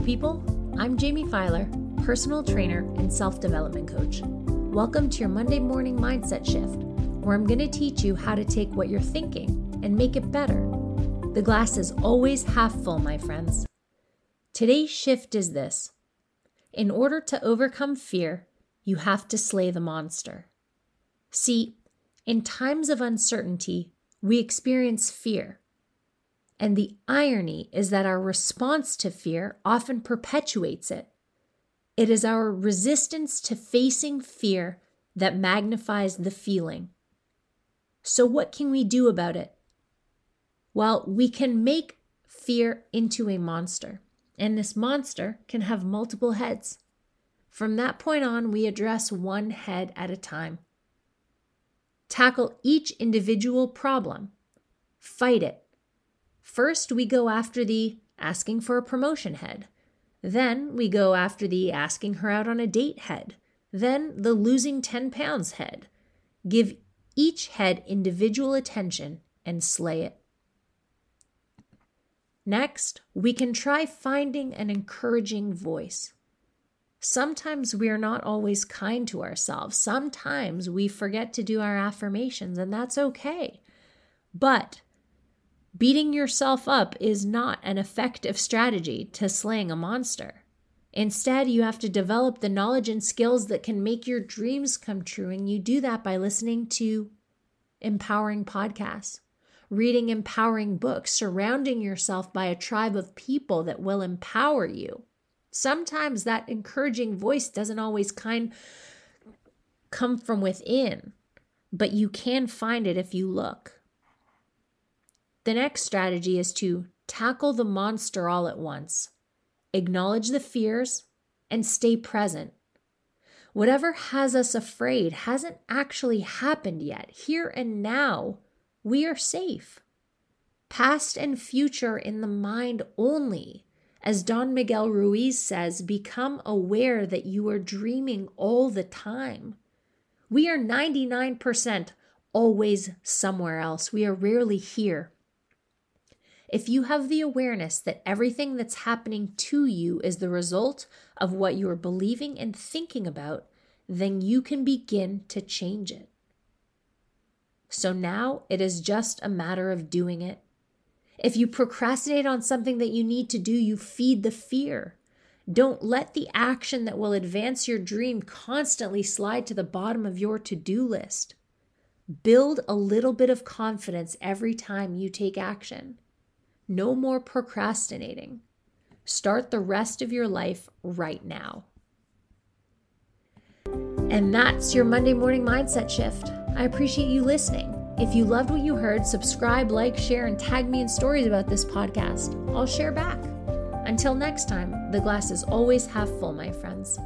people. I'm Jamie Filer, personal trainer and self development coach. Welcome to your Monday morning mindset shift, where I'm going to teach you how to take what you're thinking and make it better. The glass is always half full, my friends. Today's shift is this In order to overcome fear, you have to slay the monster. See, in times of uncertainty, we experience fear. And the irony is that our response to fear often perpetuates it. It is our resistance to facing fear that magnifies the feeling. So, what can we do about it? Well, we can make fear into a monster, and this monster can have multiple heads. From that point on, we address one head at a time. Tackle each individual problem, fight it, First, we go after the asking for a promotion head. Then we go after the asking her out on a date head. Then the losing 10 pounds head. Give each head individual attention and slay it. Next, we can try finding an encouraging voice. Sometimes we are not always kind to ourselves. Sometimes we forget to do our affirmations, and that's okay. But Beating yourself up is not an effective strategy to slaying a monster. Instead, you have to develop the knowledge and skills that can make your dreams come true. And you do that by listening to empowering podcasts, reading empowering books, surrounding yourself by a tribe of people that will empower you. Sometimes that encouraging voice doesn't always kind come from within, but you can find it if you look. The next strategy is to tackle the monster all at once, acknowledge the fears, and stay present. Whatever has us afraid hasn't actually happened yet. Here and now, we are safe. Past and future in the mind only. As Don Miguel Ruiz says, become aware that you are dreaming all the time. We are 99% always somewhere else. We are rarely here. If you have the awareness that everything that's happening to you is the result of what you are believing and thinking about, then you can begin to change it. So now it is just a matter of doing it. If you procrastinate on something that you need to do, you feed the fear. Don't let the action that will advance your dream constantly slide to the bottom of your to do list. Build a little bit of confidence every time you take action. No more procrastinating. Start the rest of your life right now. And that's your Monday morning mindset shift. I appreciate you listening. If you loved what you heard, subscribe, like, share, and tag me in stories about this podcast. I'll share back. Until next time, the glass is always half full, my friends.